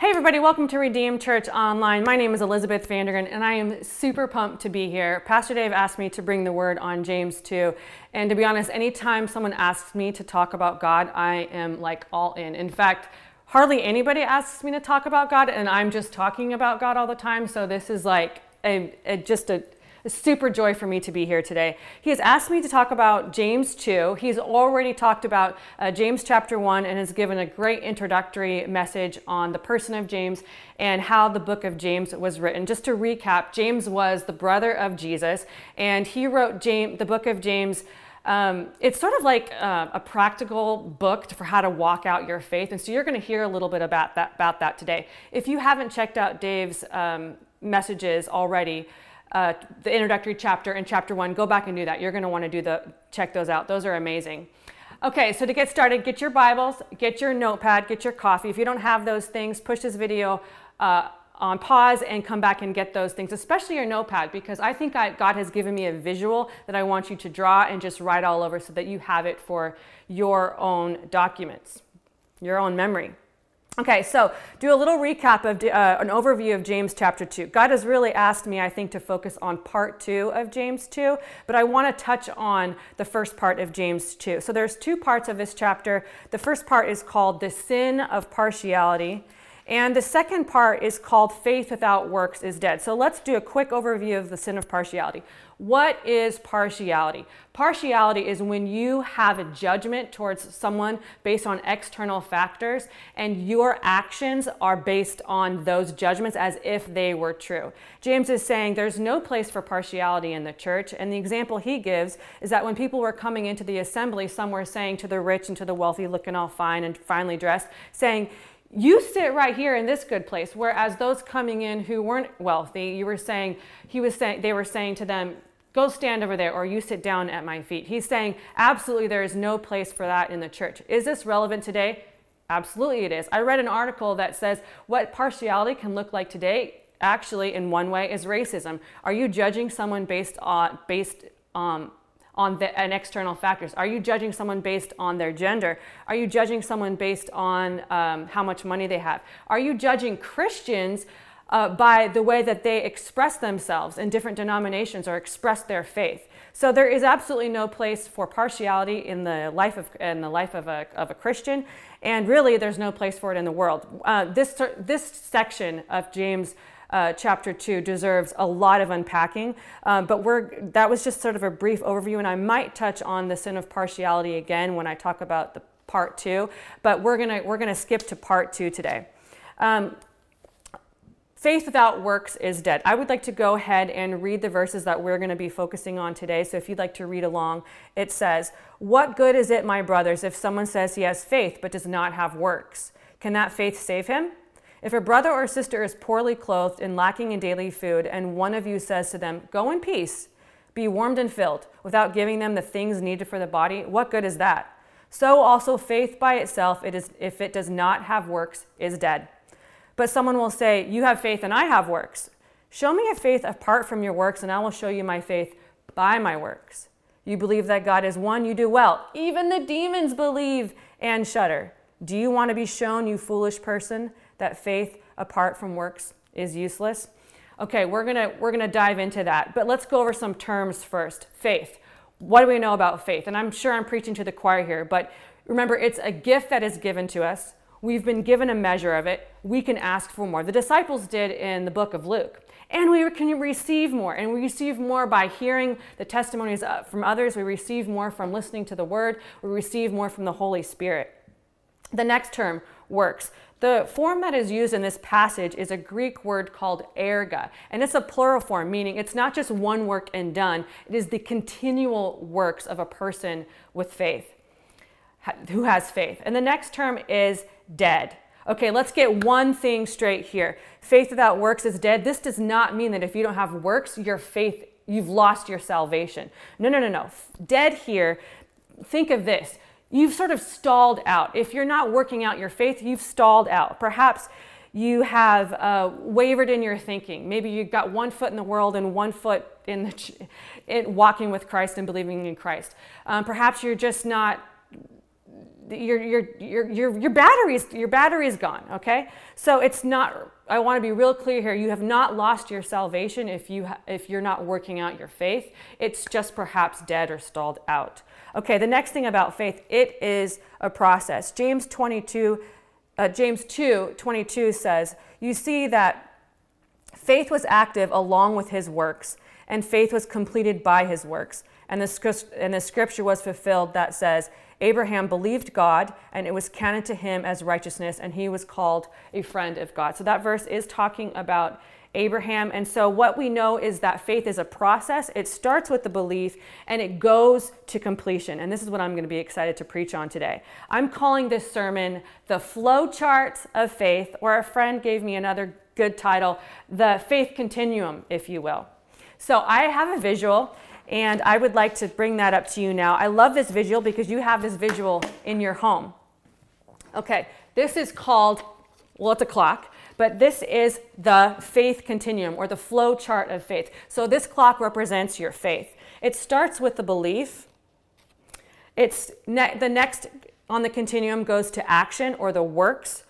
Hey, everybody, welcome to Redeem Church Online. My name is Elizabeth Vandergren, and I am super pumped to be here. Pastor Dave asked me to bring the word on James 2. And to be honest, anytime someone asks me to talk about God, I am like all in. In fact, hardly anybody asks me to talk about God, and I'm just talking about God all the time. So this is like a, a just a a super joy for me to be here today. He has asked me to talk about James 2. He's already talked about uh, James chapter 1 and has given a great introductory message on the person of James and how the book of James was written. Just to recap, James was the brother of Jesus, and he wrote James, the book of James. Um, it's sort of like uh, a practical book for how to walk out your faith, and so you're going to hear a little bit about that about that today. If you haven't checked out Dave's um, messages already, uh, the introductory chapter and chapter one, go back and do that. You're going to want to do the check those out. Those are amazing. Okay, so to get started, get your Bibles, get your notepad, get your coffee. If you don't have those things, push this video uh, on pause and come back and get those things, especially your notepad, because I think I, God has given me a visual that I want you to draw and just write all over so that you have it for your own documents, your own memory. Okay, so do a little recap of uh, an overview of James chapter 2. God has really asked me, I think, to focus on part 2 of James 2, but I want to touch on the first part of James 2. So there's two parts of this chapter. The first part is called the sin of partiality, and the second part is called faith without works is dead. So let's do a quick overview of the sin of partiality. What is partiality? Partiality is when you have a judgment towards someone based on external factors and your actions are based on those judgments as if they were true. James is saying there's no place for partiality in the church. And the example he gives is that when people were coming into the assembly, some were saying to the rich and to the wealthy, looking all fine and finely dressed, saying, you sit right here in this good place whereas those coming in who weren't wealthy you were saying he was saying they were saying to them go stand over there or you sit down at my feet. He's saying absolutely there is no place for that in the church. Is this relevant today? Absolutely it is. I read an article that says what partiality can look like today actually in one way is racism. Are you judging someone based on based um, on the, external factors? Are you judging someone based on their gender? Are you judging someone based on um, how much money they have? Are you judging Christians uh, by the way that they express themselves in different denominations or express their faith? So there is absolutely no place for partiality in the life of in the life of a, of a Christian, and really there's no place for it in the world. Uh, this this section of James uh, chapter two deserves a lot of unpacking. Um, but we're, that was just sort of a brief overview, and I might touch on the sin of partiality again when I talk about the part two. But we're gonna we're gonna skip to part two today. Um, Faith without works is dead. I would like to go ahead and read the verses that we're going to be focusing on today. So if you'd like to read along, it says, What good is it, my brothers, if someone says he has faith but does not have works? Can that faith save him? If a brother or sister is poorly clothed and lacking in daily food, and one of you says to them, Go in peace, be warmed and filled, without giving them the things needed for the body, what good is that? So also faith by itself, it is, if it does not have works, is dead. But someone will say, You have faith and I have works. Show me a faith apart from your works, and I will show you my faith by my works. You believe that God is one, you do well. Even the demons believe and shudder. Do you want to be shown, you foolish person, that faith apart from works is useless? Okay, we're gonna we're gonna dive into that, but let's go over some terms first. Faith. What do we know about faith? And I'm sure I'm preaching to the choir here, but remember, it's a gift that is given to us. We've been given a measure of it. We can ask for more. The disciples did in the book of Luke. And we can receive more. And we receive more by hearing the testimonies uh, from others. We receive more from listening to the word. We receive more from the Holy Spirit. The next term, works. The form that is used in this passage is a Greek word called erga, and it's a plural form, meaning it's not just one work and done, it is the continual works of a person with faith, who has faith. And the next term is dead. Okay, let's get one thing straight here. Faith without works is dead. This does not mean that if you don't have works, your faith, you've lost your salvation. No, no, no, no. Dead here, think of this You've sort of stalled out. If you're not working out your faith, you've stalled out. Perhaps you have uh, wavered in your thinking. Maybe you've got one foot in the world and one foot in, the, in walking with Christ and believing in Christ. Um, perhaps you're just not your, your, your, your, your battery's your battery's gone okay so it's not i want to be real clear here you have not lost your salvation if you if you're not working out your faith it's just perhaps dead or stalled out okay the next thing about faith it is a process james 22 uh, james 2 22 says you see that faith was active along with his works and faith was completed by his works and the, and the scripture was fulfilled that says Abraham believed God, and it was counted to him as righteousness, and he was called a friend of God. So that verse is talking about Abraham. And so, what we know is that faith is a process. It starts with the belief and it goes to completion. And this is what I'm going to be excited to preach on today. I'm calling this sermon the flow chart of faith, or a friend gave me another good title, the faith continuum, if you will. So, I have a visual. And I would like to bring that up to you now. I love this visual because you have this visual in your home. Okay, this is called, well, it's a clock, but this is the faith continuum or the flow chart of faith. So this clock represents your faith. It starts with the belief. It's ne- the next on the continuum goes to action or the works.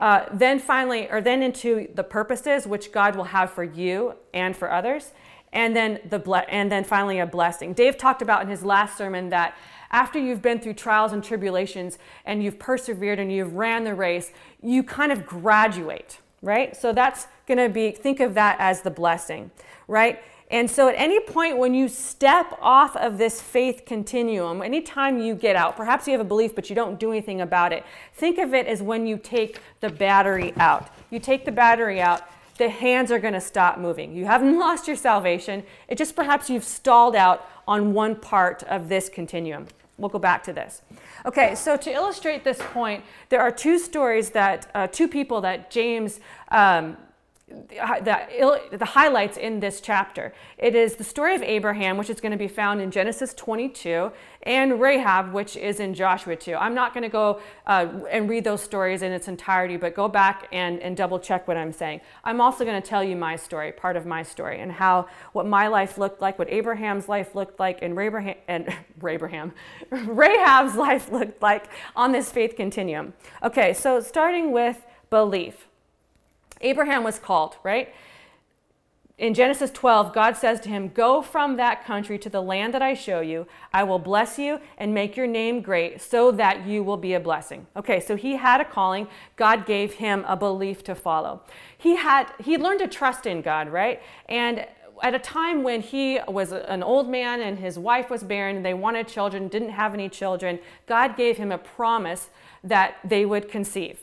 Uh, then finally, or then into the purposes which God will have for you and for others and then the ble- and then finally a blessing. Dave talked about in his last sermon that after you've been through trials and tribulations and you've persevered and you've ran the race, you kind of graduate, right? So that's going to be think of that as the blessing, right? And so at any point when you step off of this faith continuum, anytime you get out, perhaps you have a belief but you don't do anything about it, think of it as when you take the battery out. You take the battery out the hands are going to stop moving. You haven't lost your salvation. It just perhaps you've stalled out on one part of this continuum. We'll go back to this. Okay, so to illustrate this point, there are two stories that, uh, two people that James um, the, the highlights in this chapter. It is the story of Abraham, which is going to be found in Genesis 22, and Rahab, which is in Joshua 2. I'm not going to go uh, and read those stories in its entirety, but go back and, and double check what I'm saying. I'm also going to tell you my story, part of my story, and how what my life looked like, what Abraham's life looked like, and Abraham and Rahab's life looked like on this faith continuum. Okay, so starting with belief. Abraham was called, right? In Genesis 12, God says to him, Go from that country to the land that I show you. I will bless you and make your name great so that you will be a blessing. Okay, so he had a calling. God gave him a belief to follow. He had he learned to trust in God, right? And at a time when he was an old man and his wife was barren and they wanted children, didn't have any children, God gave him a promise that they would conceive.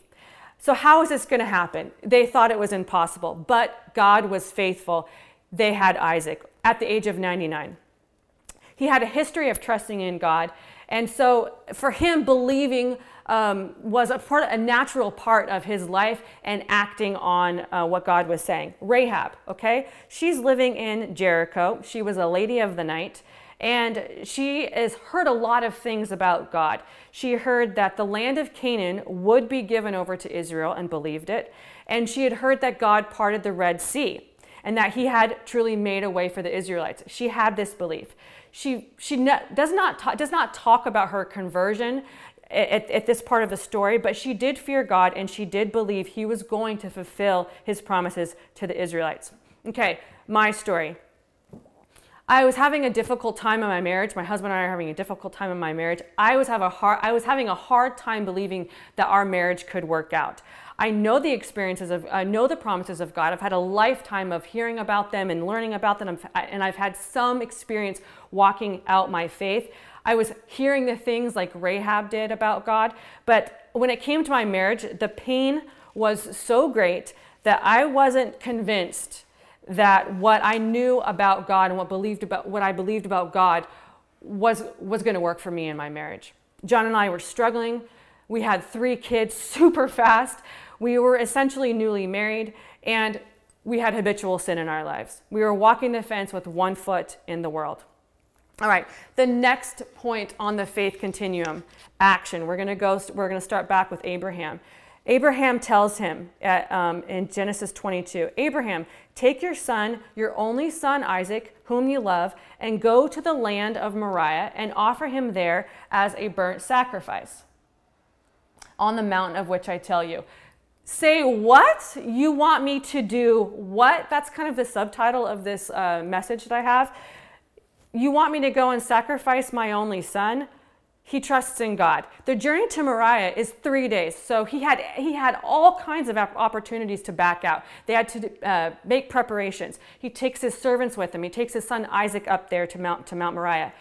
So, how is this going to happen? They thought it was impossible, but God was faithful. They had Isaac at the age of 99. He had a history of trusting in God. And so, for him, believing um, was a, part, a natural part of his life and acting on uh, what God was saying. Rahab, okay? She's living in Jericho. She was a lady of the night. And she has heard a lot of things about God. She heard that the land of Canaan would be given over to Israel and believed it. And she had heard that God parted the Red Sea and that he had truly made a way for the Israelites. She had this belief. She, she ne- does, not ta- does not talk about her conversion at, at, this part of the story, but she did fear God and she did believe he was going to fulfill his promises to the Israelites. Okay, my story. I was having a difficult time in my marriage. My husband and I are having a difficult time in my marriage. I was, have a hard, I was having a hard time believing that our marriage could work out. I know the experiences of, I know the promises of God. I've had a lifetime of hearing about them and learning about them, and I've had some experience walking out my faith. I was hearing the things like Rahab did about God, but when it came to my marriage, the pain was so great that I wasn't convinced that what I knew about God and what believed about what I believed about God was was going to work for me in my marriage. John and I were struggling. We had three kids super fast. We were essentially newly married and we had habitual sin in our lives. We were walking the fence with one foot in the world. All right, the next point on the faith continuum, action. We're going to go we're going to start back with Abraham. Abraham tells him at, um, in Genesis 22 Abraham, take your son, your only son Isaac, whom you love, and go to the land of Moriah and offer him there as a burnt sacrifice. on the mountain of which I tell you. Say what? You want me to do what? That's kind of the subtitle of this uh, message that I have. You want me to go and sacrifice my only son? He trusts in God. The journey to Moriah is three days, so he had he had all kinds of opportunities to back out. They had to uh, make preparations. He takes his servants with him. He takes his son Isaac up there to Mount to Mount Moriah.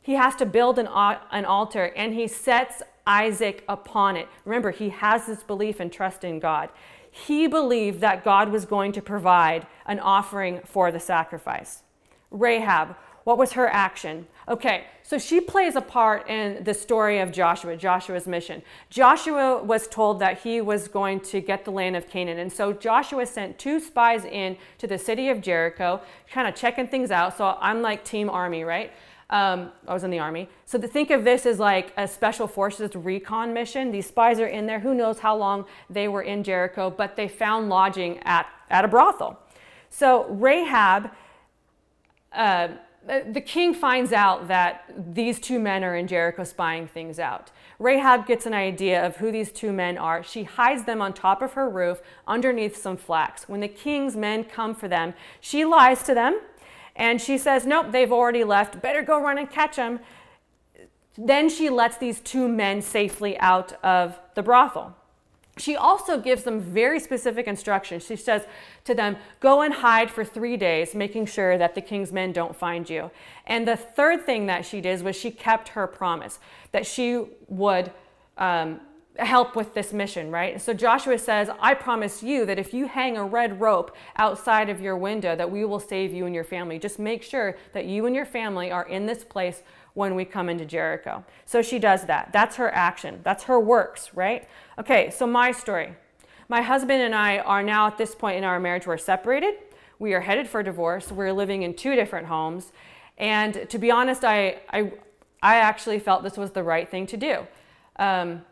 He has to build an, an altar, and he sets Isaac upon it. Remember, he has this belief and trust in God. He believed that God was going to provide an offering for the sacrifice. Rahab what was her action? Okay, so she plays a part in the story of Joshua, Joshua's mission. Joshua was told that he was going to get the land of Canaan. And so Joshua sent two spies in to the city of Jericho, kind of checking things out. So I'm like Team Army, right? Um, I was in the army. So to think of this as like a special forces recon mission. These spies are in there. Who knows how long they were in Jericho, but they found lodging at, at a brothel. So Rahab. Uh, Uh, the king finds out that these two men are in Jericho spying things out. Rahab gets an idea of who these two men are. She hides them on top of her roof underneath some flax. When the king's men come for them, she lies to them and she says, Nope, they've already left. Better go run and catch them. Then she lets these two men safely out of the brothel. She also gives them very specific instructions. She says to them, Go and hide for three days, making sure that the king's men don't find you. And the third thing that she did was she kept her promise that she would um, help with this mission, right? So Joshua says, I promise you that if you hang a red rope outside of your window, that we will save you and your family. Just make sure that you and your family are in this place when we come into Jericho. So she does that. That's her action. That's her works, right? Okay, so my story. My husband and I are now at this point in our marriage, we're separated. We are headed for divorce. We're living in two different homes. And to be honest, I, I, I actually felt this was the right thing to do. Um,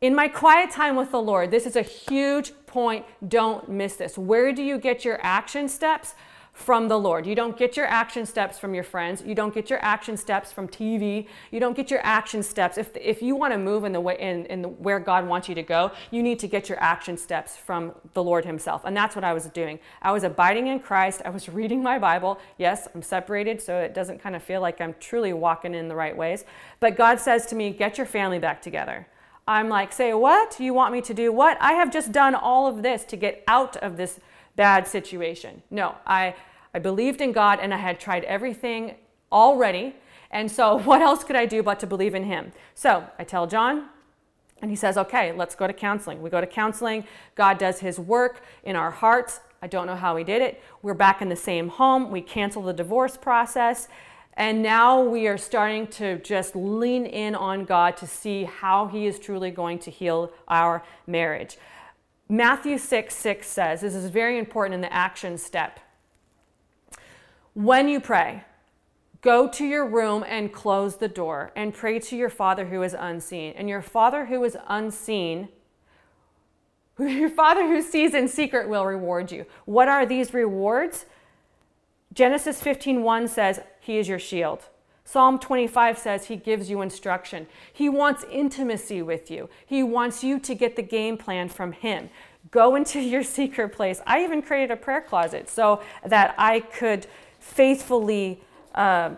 in my quiet time with the Lord, this is a huge point. Don't miss this. Where do you get your action steps? From the Lord. You don't get your action steps from your friends. You don't get your action steps from TV. You don't get your action steps. If, if you want to move in the way in, in the, where God wants you to go, you need to get your action steps from the Lord Himself. And that's what I was doing. I was abiding in Christ. I was reading my Bible. Yes, I'm separated, so it doesn't kind of feel like I'm truly walking in the right ways. But God says to me, get your family back together. I'm like, say what? You want me to do what? I have just done all of this to get out of this bad situation. No, I I believed in God and I had tried everything already. And so, what else could I do but to believe in Him? So, I tell John, and he says, Okay, let's go to counseling. We go to counseling. God does His work in our hearts. I don't know how He did it. We're back in the same home. We cancel the divorce process. And now we are starting to just lean in on God to see how He is truly going to heal our marriage. Matthew 6 6 says, this is very important in the action step. When you pray, go to your room and close the door and pray to your Father who is unseen. And your Father who is unseen, your Father who sees in secret will reward you. What are these rewards? Genesis 15:1 says, "He is your shield." Psalm 25 says he gives you instruction. He wants intimacy with you. He wants you to get the game plan from him. Go into your secret place. I even created a prayer closet so that I could faithfully uh,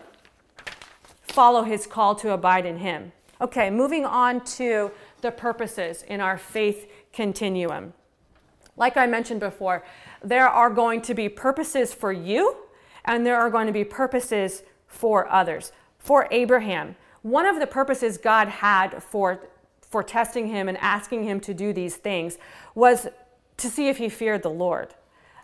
follow his call to abide in him. Okay, moving on to the purposes in our faith continuum. Like I mentioned before, there are going to be purposes for you and there are going to be purposes for others. For Abraham, one of the purposes God had for, for testing him and asking him to do these things was to see if he feared the Lord.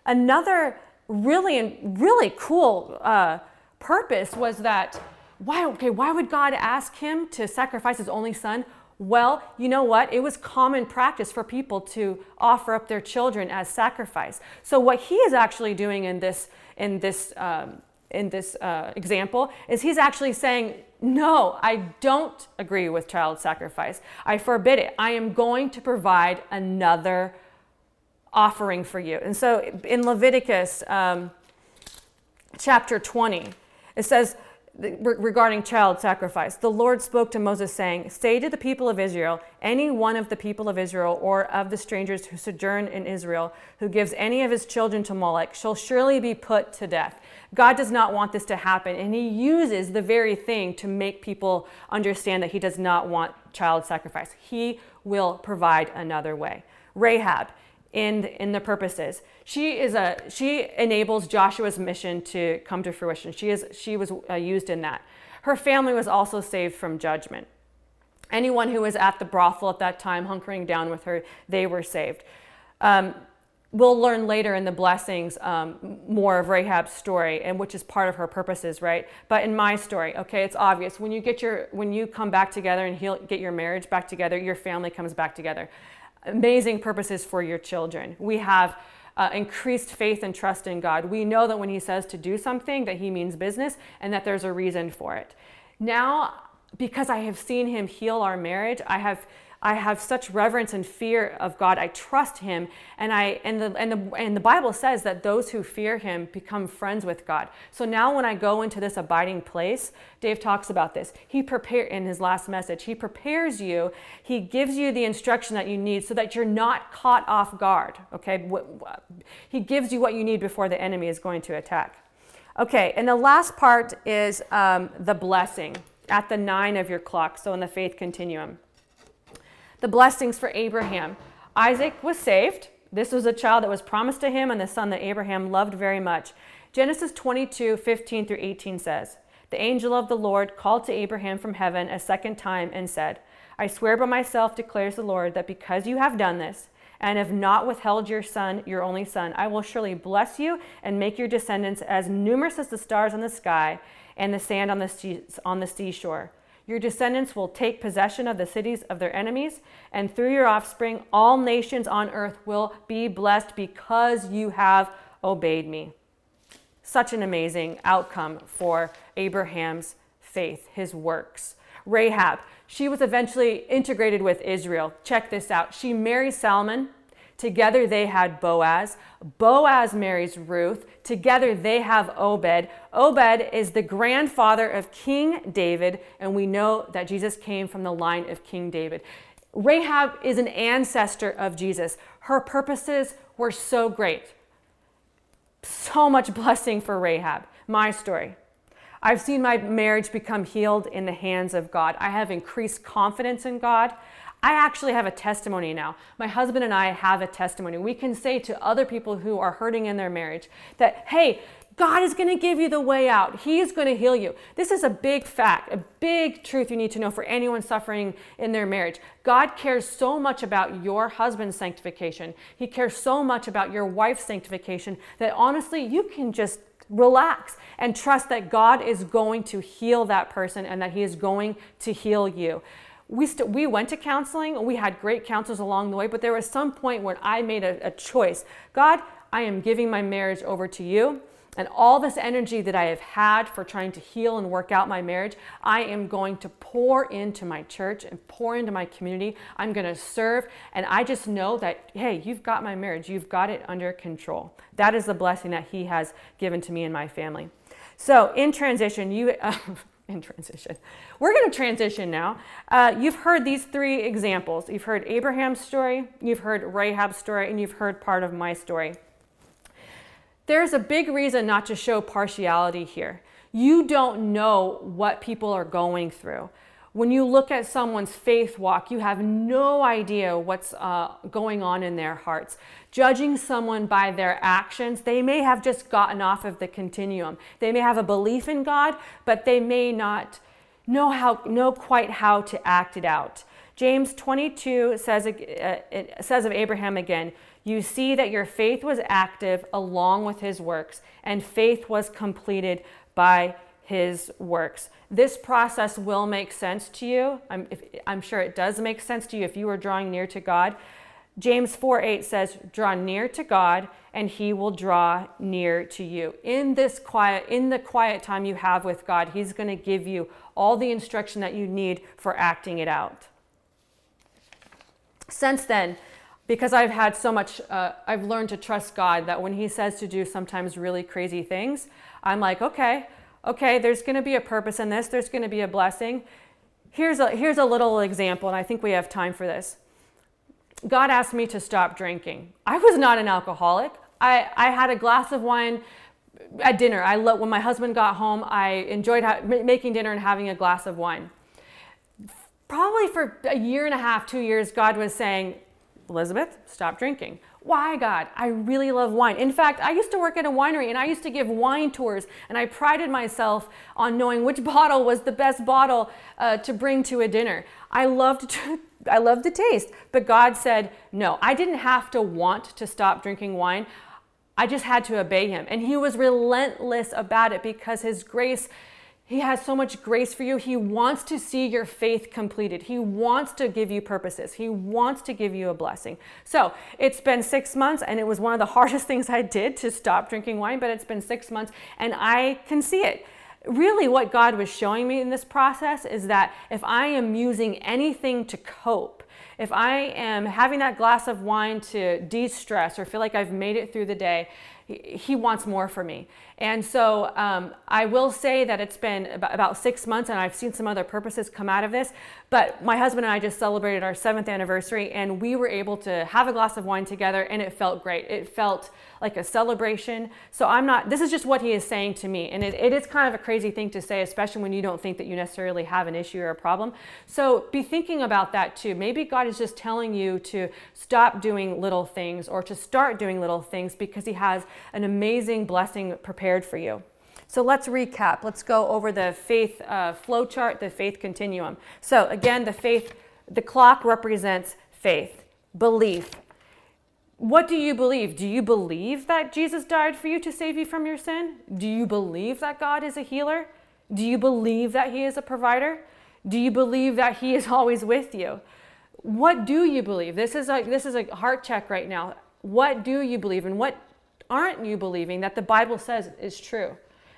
Another really really cool uh, purpose was that why okay why would god ask him to sacrifice his only son? Well you know what? It was common practice for people to offer up their children as sacrifice. So what he is actually doing in this in this um, in this uh, example is he's actually saying no i don't agree with child sacrifice i forbid it i am going to provide another offering for you. And so in Leviticus um, chapter 20, it says, regarding child sacrifice. The Lord spoke to Moses, saying, Say to the people of Israel, any one of the people of Israel or of the strangers who sojourn in Israel, who gives any of his children to Molech, shall surely be put to death. God does not want this to happen, and he uses the very thing to make people understand that he does not want child sacrifice. He will provide another way. Rahab in, in the purposes. She is a she enables Joshua's mission to come to fruition. She is she was uh, used in that. Her family was also saved from judgment. Anyone who was at the brothel at that time, hunkering down with her, they were saved. Um, we'll learn later in the blessings um, more of Rahab's story, and which is part of her purposes, right? But in my story, okay, it's obvious when you get your when you come back together and heal, get your marriage back together, your family comes back together amazing purposes for your children. We have uh, increased faith and trust in God. We know that when He says to do something, that He means business and that there's a reason for it. Now, because I have seen Him heal our marriage, I have I have such reverence and fear of God. I trust Him, and I and the and the and the Bible says that those who fear Him become friends with God. So now, when I go into this abiding place, Dave talks about this. He prepare in his last message. He prepares you. He gives you the instruction that you need, so that you're not caught off guard. Okay, He gives you what you need before the enemy is going to attack. Okay, and the last part is um, the blessing at the nine of your clock. So in the faith continuum the blessings for Abraham. Isaac was saved. This was a child that was promised to him and the son that Abraham loved very much. Genesis 22, 15 through 18 says, The angel of the Lord called to Abraham from heaven a second time and said, I swear by myself, declares the Lord, that because you have done this, and have not withheld your son, your only son, I will surely bless you and make your descendants as numerous as the stars in the sky and the sand on the, sea, on the seashore. Your descendants will take possession of the cities of their enemies, and through your offspring, all nations on earth will be blessed because you have obeyed me. Such an amazing outcome for Abraham's faith, his works. Rahab, she was eventually integrated with Israel. Check this out. She marries Salmon, Together they had Boaz. Boaz marries Ruth. Together they have Obed. Obed is the grandfather of King David, and we know that Jesus came from the line of King David. Rahab is an ancestor of Jesus. Her purposes were so great. So much blessing for Rahab. My story. I've seen my marriage become healed in the hands of God. I have increased confidence in God. I actually have a testimony now. My husband and I have a testimony. We can say to other people who are hurting in their marriage that, hey, God is going to give you the way out. He is going to heal you. This is a big fact, a big truth you need to know for anyone suffering in their marriage. God cares so much about your husband's sanctification. He cares so much about your wife's sanctification that honestly, you can just relax and trust that God is going to heal that person and that He is going to heal you we, we went to counseling. We had great counselors along the way but there was some point when i made a, a choice. God i am giving my marriage over to you and all this energy that i have had for trying to heal and work out my marriage i am going to pour into my church and pour into my community. I'm going to serve and i just know that hey you've got my marriage. You've got it under control. That is the blessing that he has given to me and my family. So in transition you uh, in transition. We're going to transition now. Uh, you've heard these three examples. You've heard Abraham's story, you've heard Rahab's story, and you've heard part of my story. There's a big reason not to show partiality here. You don't know what people are going through when you look at someone's faith walk, you have no idea what's uh, going on in their hearts. Judging someone by their actions, they may have just gotten off of the continuum. They may have a belief in God, but they may not know how know quite how to act it out. James 22 says, uh, it says of Abraham again, you see that your faith was active along with his works, and faith was completed by his works. This process will make sense to you. I'm, if, I'm, sure it does make sense to you if you are drawing near to God. James 4 8 says, Draw near to God, and he will draw near to you. In this quiet, in the quiet time you have with God, he's going to give you all the instruction that you need for acting it out. Since then, because I've had so much, uh, I've learned to trust God that when He says to do sometimes really crazy things, I'm like, okay, okay, there's going to be a purpose in this, there's going to be a blessing. Here's a, here's a little example, and I think we have time for this. God asked me to stop drinking. I was not an alcoholic. I, I had a glass of wine at dinner. I lo- when my husband got home, I enjoyed ha- making dinner and having a glass of wine. Probably for a year and a half, two years, God was saying, Elizabeth, stop drinking. Why, God? I really love wine. In fact, I used to work at a winery and I used to give wine tours, and I prided myself on knowing which bottle was the best bottle uh, to bring to a dinner. I loved to, I loved the taste, but God said no. I didn't have to want to stop drinking wine. I just had to obey Him, and He was relentless about it because His grace he has so much grace for you. He wants to see your faith completed. He wants to give you purposes. He wants to give you a blessing. So it's been six months, and it was one of the hardest things I did to stop drinking wine, but it's been six months, and I can see it. Really, what God was showing me in this process is that if I am using anything to cope, if I am having that glass of wine to de stress or feel like I've made it through the day, he wants more for me. And so um, I will say that it's been about six months, and I've seen some other purposes come out of this. But my husband and I just celebrated our seventh anniversary, and we were able to have a glass of wine together, and it felt great. It felt like a celebration. So I'm not, this is just what he is saying to me. And it, it is kind of a crazy thing to say, especially when you don't think that you necessarily have an issue or a problem. So be thinking about that too. Maybe God is just telling you to stop doing little things or to start doing little things because he has an amazing blessing prepared for you. So let's recap. Let's go over the faith uh, flow chart, the faith continuum. So again, the faith, the clock represents faith, belief, what do you believe? Do you believe that Jesus died for you to save you from your sin? Do you believe that God is a healer? Do you believe that He is a provider? Do you believe that He is always with you? What do you believe? This is a, this is a heart check right now. What do you believe and what aren't you believing that the Bible says is true?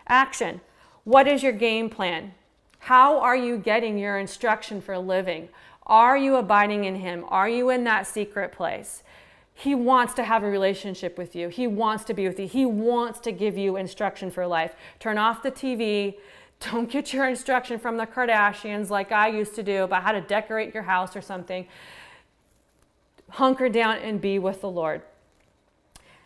Action. What is your game plan? How are you getting your instruction for living? Are you abiding in Him? Are you in that secret place? He wants to have a relationship with you. He wants to be with you. He wants to give you instruction for life. Turn off the TV. Don't get your instruction from the Kardashians like I used to do about how to decorate your house or something. Hunker down and be with the Lord.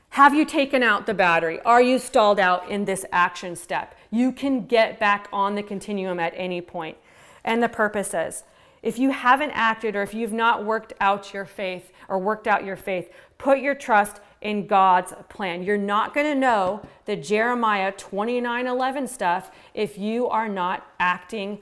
Have you taken out the battery? Are you stalled out in this action step? You can get back on the continuum at any point. And the purpose is if you haven't acted or if you've not worked out your faith or worked out your faith, put your trust in God's plan. You're not going to know the Jeremiah 29:11 stuff if you are not acting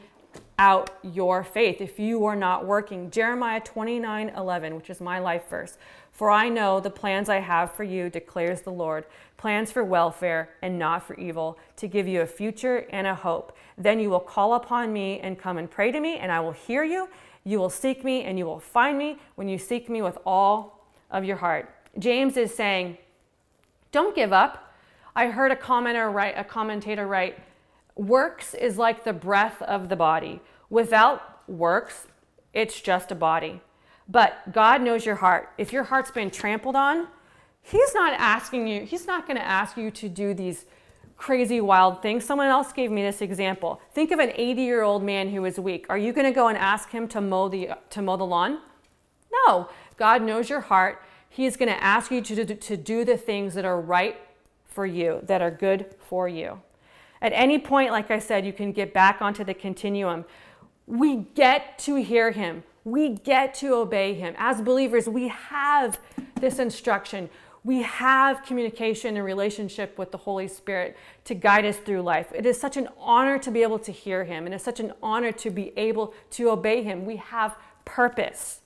out your faith, if you are not working. Jeremiah 29:11, which is my life verse. For I know the plans I have for you, declares the Lord plans for welfare and not for evil, to give you a future and a hope. Then you will call upon me and come and pray to me, and I will hear you. You will seek me, and you will find me when you seek me with all of your heart. James is saying, Don't give up. I heard a commenter write, a commentator write, works is like the breath of the body. Without works, it's just a body. But God knows your heart. If your heart's been trampled on, He's not asking you, He's not going to ask you to do these crazy wild things. Someone else gave me this example. Think of an 80 year old man who is weak. Are you going to go and ask him to mow the, to mow the lawn? No. God knows your heart. He is going to ask you to, to, do the things that are right for you, that are good for you. At any point, like I said, you can get back onto the continuum. We get to hear him. We get to obey him. As believers, we have this instruction. We have communication and relationship with the Holy Spirit to guide us through life. It is such an honor to be able to hear him, and it's such an honor to be able to obey him. We have purpose.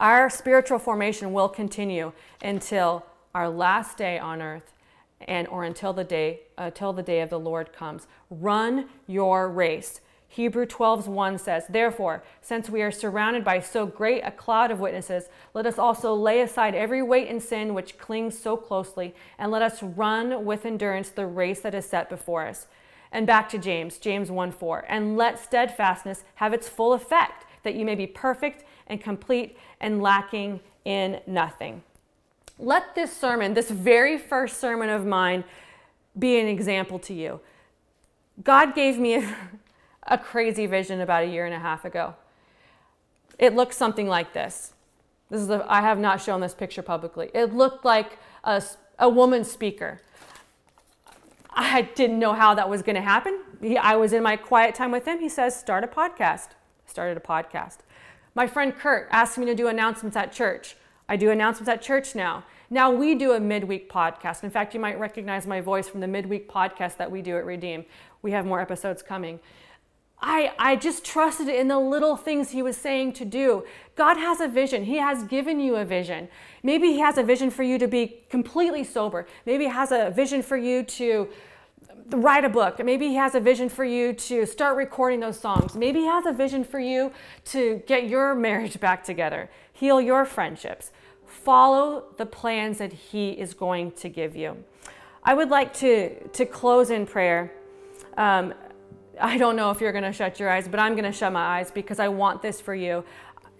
Our spiritual formation will continue until our last day on earth and or until the day until the day of the Lord comes. Run your race. Hebrew 12:1 says, "Therefore, since we are surrounded by so great a cloud of witnesses, let us also lay aside every weight and sin which clings so closely, and let us run with endurance the race that is set before us." And back to James, James 1:4, "And let steadfastness have its full effect, that you may be perfect and complete and lacking in nothing." Let this sermon, this very first sermon of mine, be an example to you God gave me a, a crazy vision about a year and a half ago. It looked something like this. This is a, I have not shown this picture publicly. It looked like a, a woman speaker. I didn't know how that was going to happen. He, I was in my quiet time with him. He says, Start a podcast. Started a podcast. My friend Kurt asked me to do announcements at church. I do announcements at church now. Now we do a midweek podcast. In fact, you might recognize my voice from the midweek podcast that we do at Redeem. We have more episodes coming. I, I just trusted in the little things he was saying to do. God has a vision. He has given you a vision. Maybe he has a vision for you to be completely sober. Maybe he has a vision for you to write a book. Maybe he has a vision for you to start recording those songs. Maybe he has a vision for you to get your marriage back together, heal your friendships. Follow the plans that he is going to give you. I would like to, to close in prayer. Um, I don't know if you're going to shut your eyes, but I'm going to shut my eyes because I want this for you.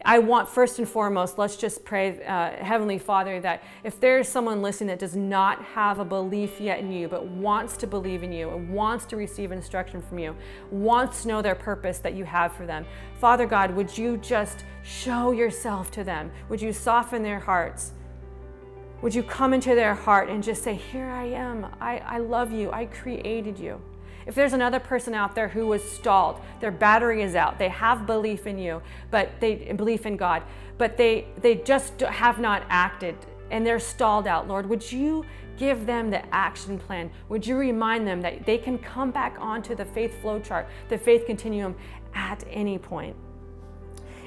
I want first and foremost, let's just pray, uh, Heavenly Father, that if there's someone listening that does not have a belief yet in you, but wants to believe in you and wants to receive instruction from you, wants to know their purpose that you have for them, Father God, would you just show yourself to them? Would you soften their hearts? Would you come into their heart and just say, Here I am. I, I love you. I created you. If there's another person out there who was stalled, their battery is out, they have belief in you, but they belief in God, but they they just have not acted and they're stalled out. Lord, would you give them the action plan? Would you remind them that they can come back onto the faith flow chart, the faith continuum at any point?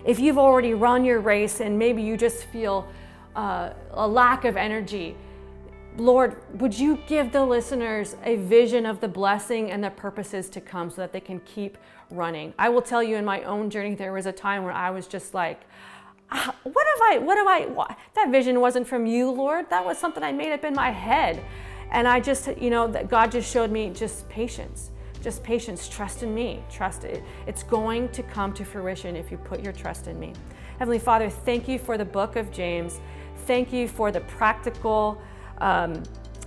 If you've already run your race and maybe you just feel uh, a lack of energy, Lord, would you give the listeners a vision of the blessing and the purposes to come so that they can keep running? I will tell you in my own journey, there was a time where I was just like, ah, what have I, what have I, what? that vision wasn't from you, Lord. That was something I made up in my head. And I just, you know, that God just showed me just patience, just patience, trust in me, trust it. It's going to come to fruition if you put your trust in me. Heavenly Father, thank you for the book of James. Thank you for the practical, um,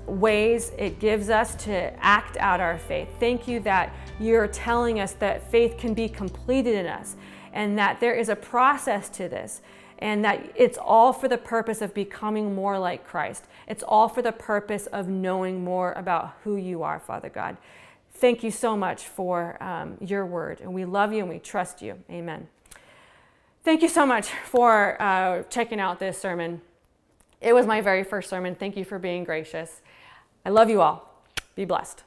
ways it gives us to act out our faith. Thank you that you're telling us that faith can be completed in us and that there is a process to this and that it's all for the purpose of becoming more like Christ. It's all for the purpose of knowing more about who you are, Father God. Thank you so much for um, your word, and we love you and we trust you. Amen. Thank you so much for uh, checking out this sermon. It was my very first sermon. Thank you for being gracious. I love you all. Be blessed.